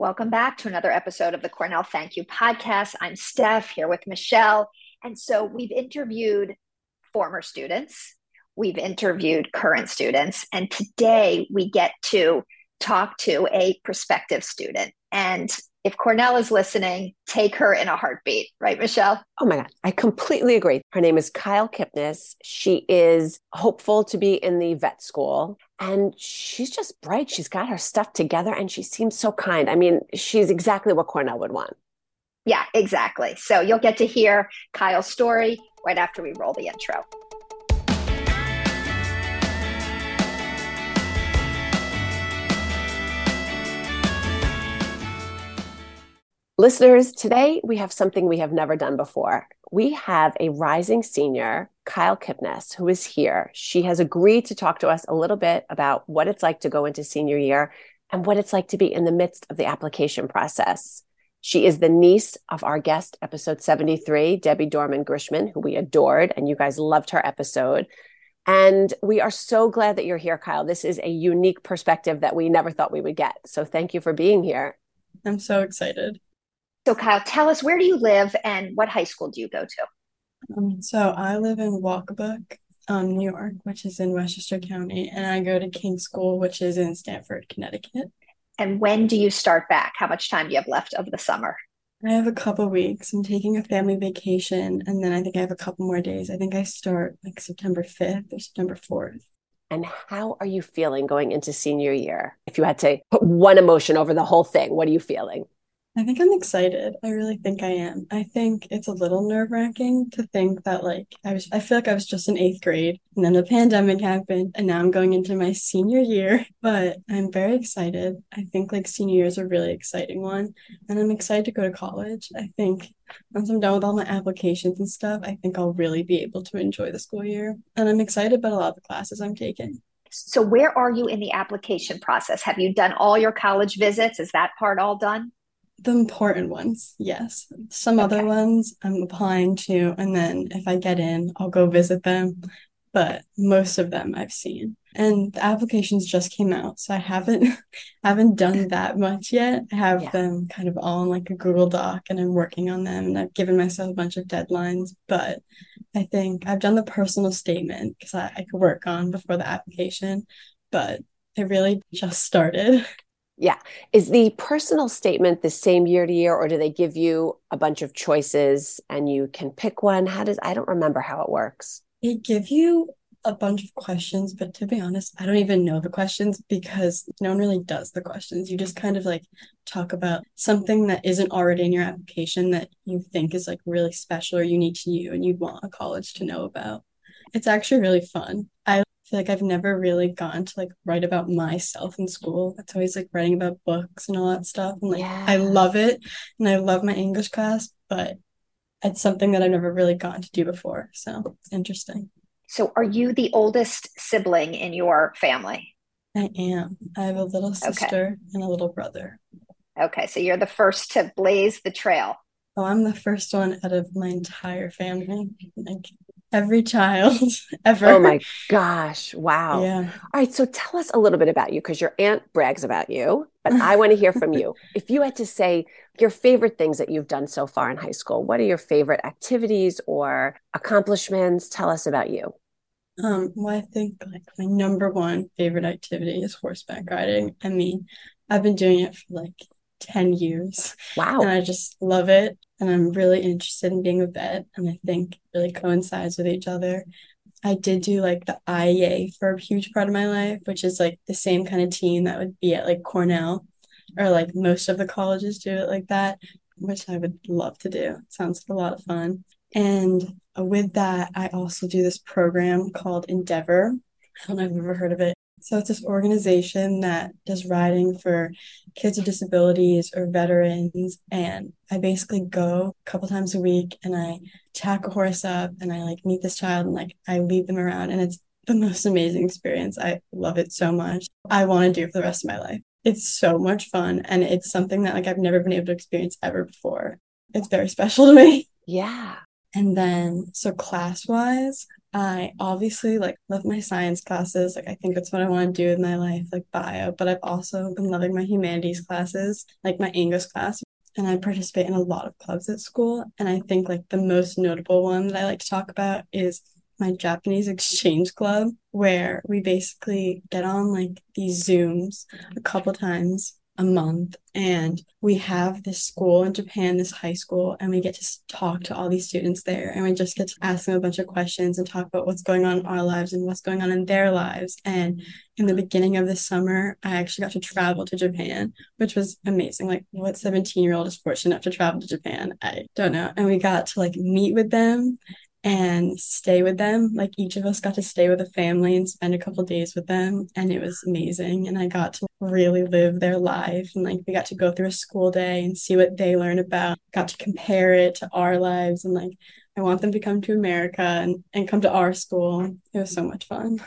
Welcome back to another episode of the Cornell Thank You podcast. I'm Steph here with Michelle. And so we've interviewed former students, we've interviewed current students, and today we get to talk to a prospective student. And if Cornell is listening, take her in a heartbeat, right, Michelle? Oh my God, I completely agree. Her name is Kyle Kipnes. She is hopeful to be in the vet school and she's just bright. She's got her stuff together and she seems so kind. I mean, she's exactly what Cornell would want. Yeah, exactly. So you'll get to hear Kyle's story right after we roll the intro. Listeners, today we have something we have never done before. We have a rising senior, Kyle Kipnes, who is here. She has agreed to talk to us a little bit about what it's like to go into senior year and what it's like to be in the midst of the application process. She is the niece of our guest, episode 73, Debbie Dorman Grishman, who we adored, and you guys loved her episode. And we are so glad that you're here, Kyle. This is a unique perspective that we never thought we would get. So thank you for being here. I'm so excited. So, Kyle, tell us where do you live and what high school do you go to? Um, so I live in Waccabuc, um, New York, which is in Westchester County, and I go to King School, which is in Stamford, Connecticut. And when do you start back? How much time do you have left of the summer? I have a couple weeks. I'm taking a family vacation, and then I think I have a couple more days. I think I start like September 5th or September 4th. And how are you feeling going into senior year? If you had to put one emotion over the whole thing, what are you feeling? I think I'm excited. I really think I am. I think it's a little nerve wracking to think that like I was I feel like I was just in eighth grade and then the pandemic happened and now I'm going into my senior year. But I'm very excited. I think like senior year is a really exciting one. And I'm excited to go to college. I think once I'm done with all my applications and stuff, I think I'll really be able to enjoy the school year. And I'm excited about a lot of the classes I'm taking. So where are you in the application process? Have you done all your college visits? Is that part all done? The important ones, yes. Some okay. other ones I'm applying to, and then if I get in, I'll go visit them. But most of them I've seen, and the applications just came out, so I haven't haven't done that much yet. I have yeah. them kind of all in like a Google Doc, and I'm working on them, and I've given myself a bunch of deadlines. But I think I've done the personal statement because I, I could work on before the application, but it really just started. Yeah. Is the personal statement the same year to year, or do they give you a bunch of choices and you can pick one? How does I don't remember how it works. They give you a bunch of questions, but to be honest, I don't even know the questions because no one really does the questions. You just kind of like talk about something that isn't already in your application that you think is like really special or unique to you and you'd want a college to know about. It's actually really fun. I feel like I've never really gotten to like write about myself in school. It's always like writing about books and all that stuff. And like yeah. I love it and I love my English class, but it's something that I've never really gotten to do before. So it's interesting. So are you the oldest sibling in your family? I am. I have a little sister okay. and a little brother. Okay, so you're the first to blaze the trail. Oh, I'm the first one out of my entire family. Like every child ever. Oh my gosh. Wow. Yeah. All right. So tell us a little bit about you because your aunt brags about you, but I want to hear from you. If you had to say your favorite things that you've done so far in high school, what are your favorite activities or accomplishments? Tell us about you. Um, well, I think like my number one favorite activity is horseback riding. I mean, I've been doing it for like 10 years. Wow. And I just love it and I'm really interested in being a vet, and I think really coincides with each other. I did do like the IEA for a huge part of my life, which is like the same kind of team that would be at like Cornell, or like most of the colleges do it like that, which I would love to do. It sounds like a lot of fun. And with that, I also do this program called Endeavor. I don't know if you've ever heard of it. So it's this organization that does riding for kids with disabilities or veterans. And I basically go a couple times a week and I tack a horse up and I like meet this child and like I lead them around. And it's the most amazing experience. I love it so much. I want to do it for the rest of my life. It's so much fun. And it's something that like I've never been able to experience ever before. It's very special to me. Yeah. And then, so class wise, I obviously like love my science classes. Like, I think that's what I want to do with my life, like bio. But I've also been loving my humanities classes, like my English class. And I participate in a lot of clubs at school. And I think like the most notable one that I like to talk about is my Japanese exchange club, where we basically get on like these Zooms a couple times a month and we have this school in Japan, this high school, and we get to talk to all these students there and we just get to ask them a bunch of questions and talk about what's going on in our lives and what's going on in their lives. And in the beginning of the summer, I actually got to travel to Japan, which was amazing. Like what 17 year old is fortunate enough to travel to Japan? I don't know. And we got to like meet with them and stay with them. Like each of us got to stay with a family and spend a couple days with them. And it was amazing. And I got to really live their life. And like we got to go through a school day and see what they learn about, got to compare it to our lives. And like I want them to come to America and, and come to our school. It was so much fun.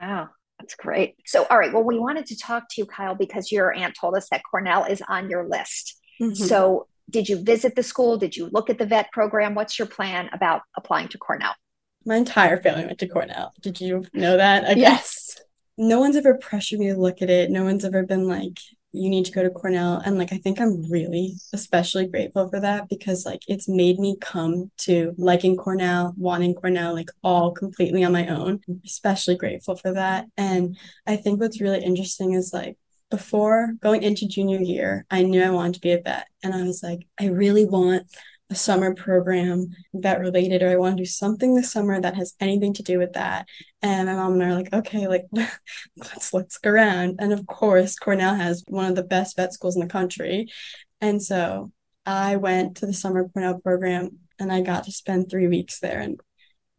Wow. That's great. So, all right. Well, we wanted to talk to you, Kyle, because your aunt told us that Cornell is on your list. Mm-hmm. So, did you visit the school? Did you look at the vet program? What's your plan about applying to Cornell? My entire family went to Cornell. Did you know that? Yes. No one's ever pressured me to look at it. No one's ever been like, you need to go to Cornell. And like, I think I'm really especially grateful for that because like it's made me come to liking Cornell, wanting Cornell, like all completely on my own. I'm especially grateful for that. And I think what's really interesting is like, before going into junior year, I knew I wanted to be a vet. And I was like, I really want a summer program vet related, or I want to do something this summer that has anything to do with that. And my mom and I are like, okay, like let's let's go around. And of course, Cornell has one of the best vet schools in the country. And so I went to the summer Cornell program and I got to spend three weeks there and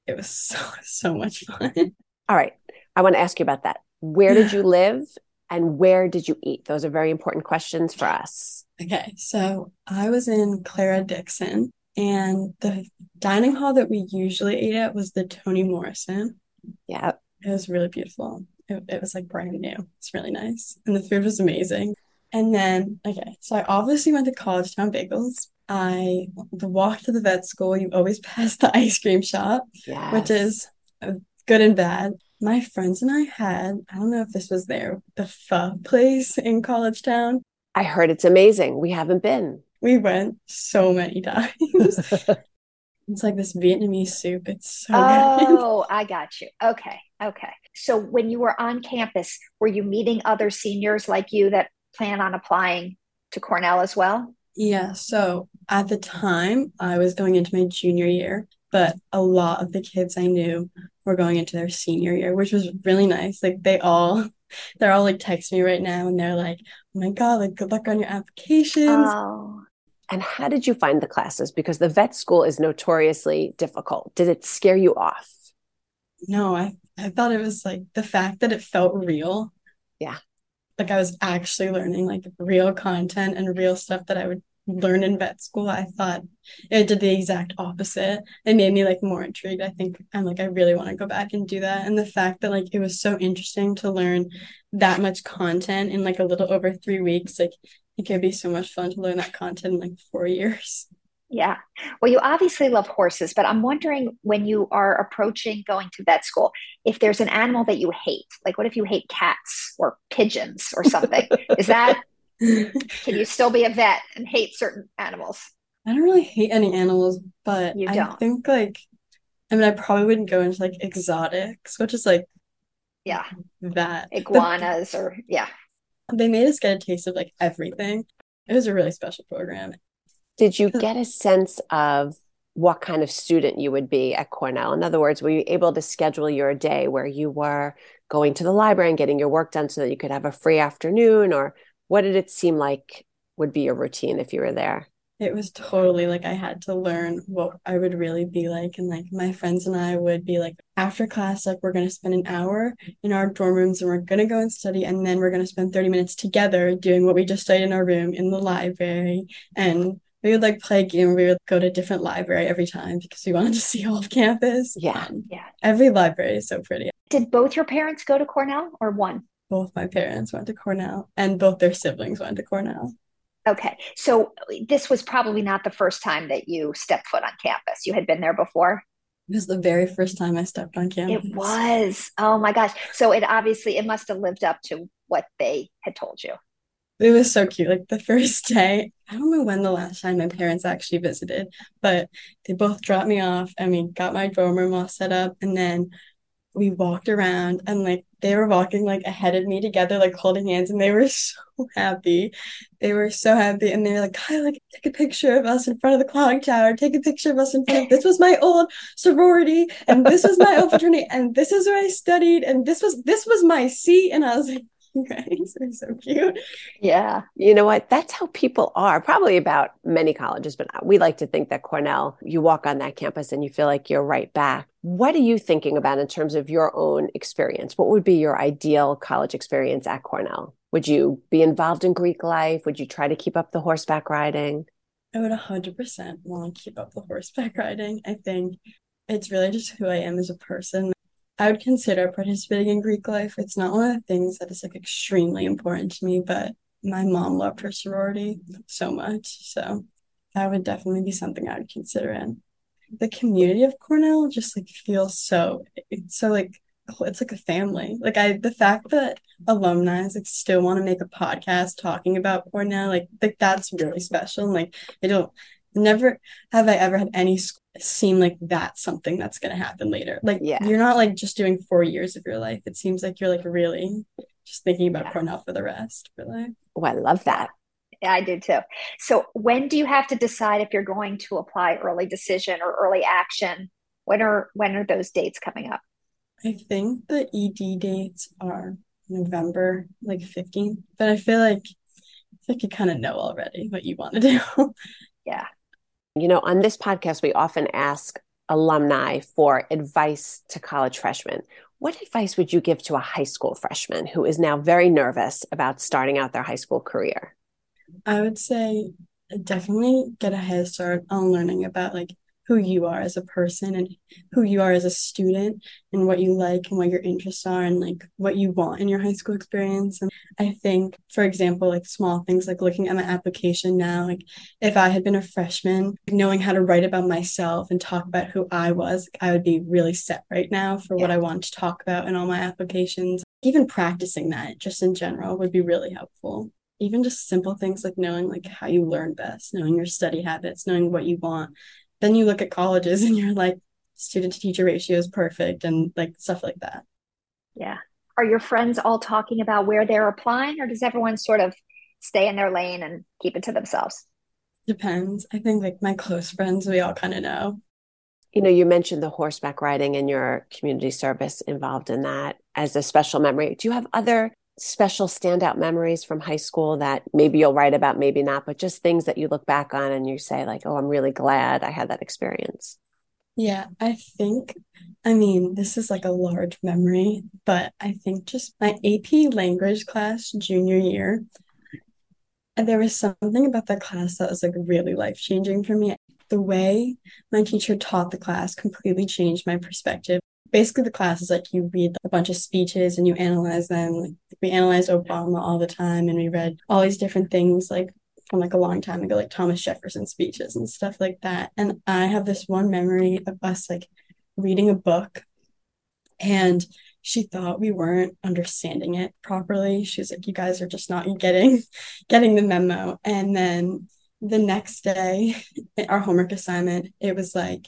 it was so so much fun. All right. I want to ask you about that. Where did you live and where did you eat? Those are very important questions for us. Okay, so I was in Clara Dickson, and the dining hall that we usually ate at was the Toni Morrison. Yeah, it was really beautiful. It, it was like brand new. It's really nice, and the food was amazing. And then, okay, so I obviously went to Collegetown Bagels. I the walk to the vet school. You always pass the ice cream shop, yes. which is uh, good and bad my friends and I had, I don't know if this was there, the pho place in Collegetown. I heard it's amazing. We haven't been. We went so many times. it's like this Vietnamese soup. It's so Oh, I got you. Okay. Okay. So when you were on campus, were you meeting other seniors like you that plan on applying to Cornell as well? Yeah. So at the time, I was going into my junior year, but a lot of the kids I knew were going into their senior year, which was really nice. Like they all they're all like text me right now and they're like, Oh my god, like good luck on your applications. Oh. And how did you find the classes? Because the vet school is notoriously difficult. Did it scare you off? No, I, I thought it was like the fact that it felt real. Yeah. Like I was actually learning like real content and real stuff that I would learn in vet school i thought it did the exact opposite it made me like more intrigued i think i'm like i really want to go back and do that and the fact that like it was so interesting to learn that much content in like a little over three weeks like it could be so much fun to learn that content in like four years yeah. Well, you obviously love horses, but I'm wondering when you are approaching going to vet school, if there's an animal that you hate, like what if you hate cats or pigeons or something? Is that can you still be a vet and hate certain animals? I don't really hate any animals, but you don't. I think like I mean I probably wouldn't go into like exotics, which is like yeah that iguanas or yeah. They made us get a taste of like everything. It was a really special program. Did you uh, get a sense of what kind of student you would be at Cornell? In other words, were you able to schedule your day where you were going to the library and getting your work done so that you could have a free afternoon or what did it seem like would be your routine if you were there? It was totally like I had to learn what I would really be like. And like my friends and I would be like, after class, like we're going to spend an hour in our dorm rooms and we're going to go and study. And then we're going to spend 30 minutes together doing what we just studied in our room in the library. And we would like play a game. We would go to a different library every time because we wanted to see all of campus. Yeah. yeah. Every library is so pretty. Did both your parents go to Cornell or one? Both my parents went to Cornell and both their siblings went to Cornell. Okay. So this was probably not the first time that you stepped foot on campus. You had been there before? It was the very first time I stepped on campus. It was. Oh my gosh. So it obviously it must have lived up to what they had told you. It was so cute. Like the first day, I don't know when the last time my parents actually visited, but they both dropped me off and we got my dorm room all set up. And then we walked around and like they were walking like ahead of me together, like holding hands, and they were so happy. They were so happy, and they were like, "Kyle, like take a picture of us in front of the clock tower. Take a picture of us in front of this was my old sorority, and this was my old fraternity, and this is where I studied, and this was this was my seat." And I was like, guys are so cute. Yeah. You know what? That's how people are, probably about many colleges, but uh, we like to think that Cornell, you walk on that campus and you feel like you're right back. What are you thinking about in terms of your own experience? What would be your ideal college experience at Cornell? Would you be involved in Greek life? Would you try to keep up the horseback riding? I would 100% want to keep up the horseback riding. I think it's really just who I am as a person. I would consider participating in Greek life. It's not one of the things that is like extremely important to me, but my mom loved her sorority so much. So that would definitely be something I would consider in. The community of Cornell just like feels so it's so like oh, it's like a family. Like I the fact that alumni like still want to make a podcast talking about Cornell, like like that's really special. And like I don't never have I ever had any seem like that's something that's going to happen later. Like yeah. you're not like just doing 4 years of your life. It seems like you're like really just thinking about yeah. Cornell for the rest of your life. Oh, I love that. Yeah, I do too. So when do you have to decide if you're going to apply early decision or early action? When are when are those dates coming up? I think the ED dates are November like 15th, but I feel like I feel like you kind of know already what you want to do. yeah. You know, on this podcast, we often ask alumni for advice to college freshmen. What advice would you give to a high school freshman who is now very nervous about starting out their high school career? I would say definitely get a head start on learning about like who you are as a person and who you are as a student and what you like and what your interests are and like what you want in your high school experience. And I think, for example, like small things like looking at my application now, like if I had been a freshman, knowing how to write about myself and talk about who I was, I would be really set right now for yeah. what I want to talk about in all my applications. Even practicing that just in general would be really helpful even just simple things like knowing like how you learn best knowing your study habits knowing what you want then you look at colleges and you're like student to teacher ratio is perfect and like stuff like that. Yeah. Are your friends all talking about where they're applying or does everyone sort of stay in their lane and keep it to themselves? Depends. I think like my close friends we all kind of know. You know you mentioned the horseback riding and your community service involved in that as a special memory. Do you have other special standout memories from high school that maybe you'll write about, maybe not, but just things that you look back on and you say, like, oh, I'm really glad I had that experience? Yeah, I think, I mean, this is like a large memory, but I think just my AP language class junior year, and there was something about that class that was like really life changing for me. The way my teacher taught the class completely changed my perspective basically the class is like you read a bunch of speeches and you analyze them. Like we analyze Obama all the time and we read all these different things like from like a long time ago, like Thomas Jefferson speeches and stuff like that. And I have this one memory of us like reading a book and she thought we weren't understanding it properly. She was like, You guys are just not getting getting the memo. And then the next day, our homework assignment, it was like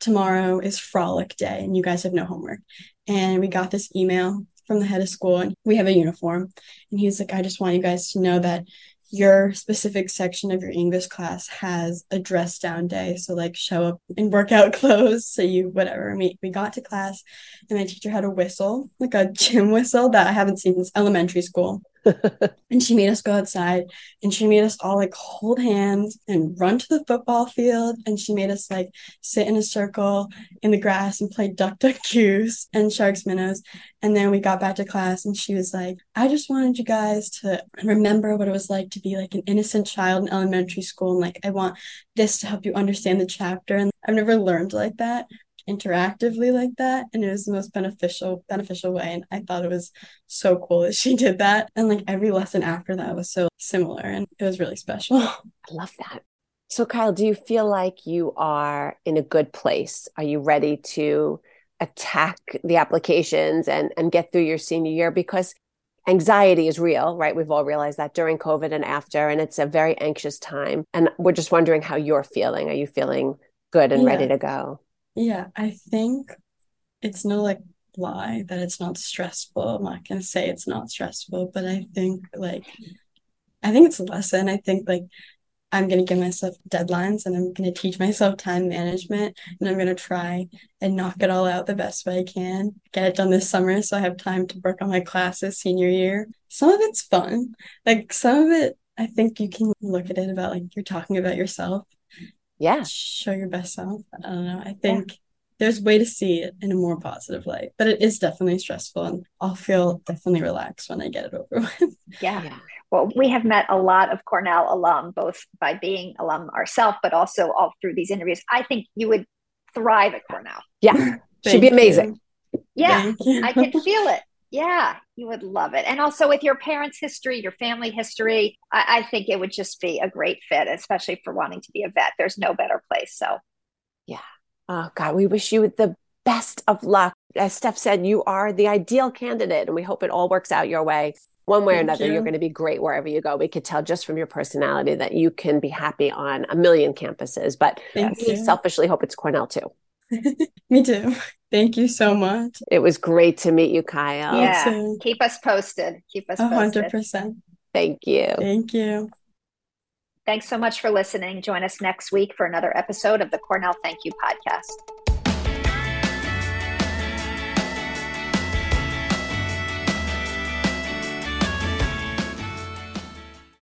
tomorrow is frolic day and you guys have no homework. And we got this email from the head of school and we have a uniform. And he's like, I just want you guys to know that your specific section of your English class has a dress down day. So like show up in workout clothes. So you whatever. We got to class and my teacher had a whistle, like a gym whistle that I haven't seen since elementary school. and she made us go outside and she made us all like hold hands and run to the football field and she made us like sit in a circle in the grass and play duck duck goose and sharks minnows. And then we got back to class and she was like i just wanted you guys to remember what it was like to be like an innocent child in elementary school and like i want this to help you understand the chapter. And i've never learned like that interactively like that and it was the most beneficial beneficial way and I thought it was so cool that she did that and like every lesson after that was so similar and it was really special. I love that. So Kyle, do you feel like you are in a good place? Are you ready to attack the applications and and get through your senior year because anxiety is real, right? We've all realized that during COVID and after, and it's a very anxious time. And we're just wondering how you're feeling. Are you feeling good and yeah. ready to go? Yeah, I think it's no like lie that it's not stressful. I'm not gonna say it's not stressful, but I think like I think it's a lesson. I think like I'm to give myself deadlines and I'm to teach myself time management and I'm to try and knock it all out the best way I can. Get it done this summer so I have time to work on my classes senior year. Some of it's fun. Like some of it, I think you can look at it about like you're talking about yourself. Yeah. Show your best self. I don't know. I think yeah. there's a way to see it in a more positive light, but it is definitely stressful and I'll feel definitely relaxed when I get it over with. Yeah. yeah well, we have met a lot of Cornell alum, both by being alum ourselves, but also all through these interviews. I think you would thrive at Cornell. Yeah, should be amazing. You. Yeah, I can feel it. Yeah, you would love it. And also with your parents' history, your family history, I, I think it would just be a great fit, especially for wanting to be a vet. There's no better place. So, yeah. Oh, God, we wish you the best of luck. As Steph said, you are the ideal candidate, and we hope it all works out your way one way Thank or another, you. are going to be great wherever you go. We could tell just from your personality that you can be happy on a million campuses, but Thank we you. selfishly hope it's Cornell too. Me too. Thank you so much. It was great to meet you, Kyle. Yeah. Keep us posted. Keep us posted. 100%. Thank you. Thank you. Thanks so much for listening. Join us next week for another episode of the Cornell Thank You podcast.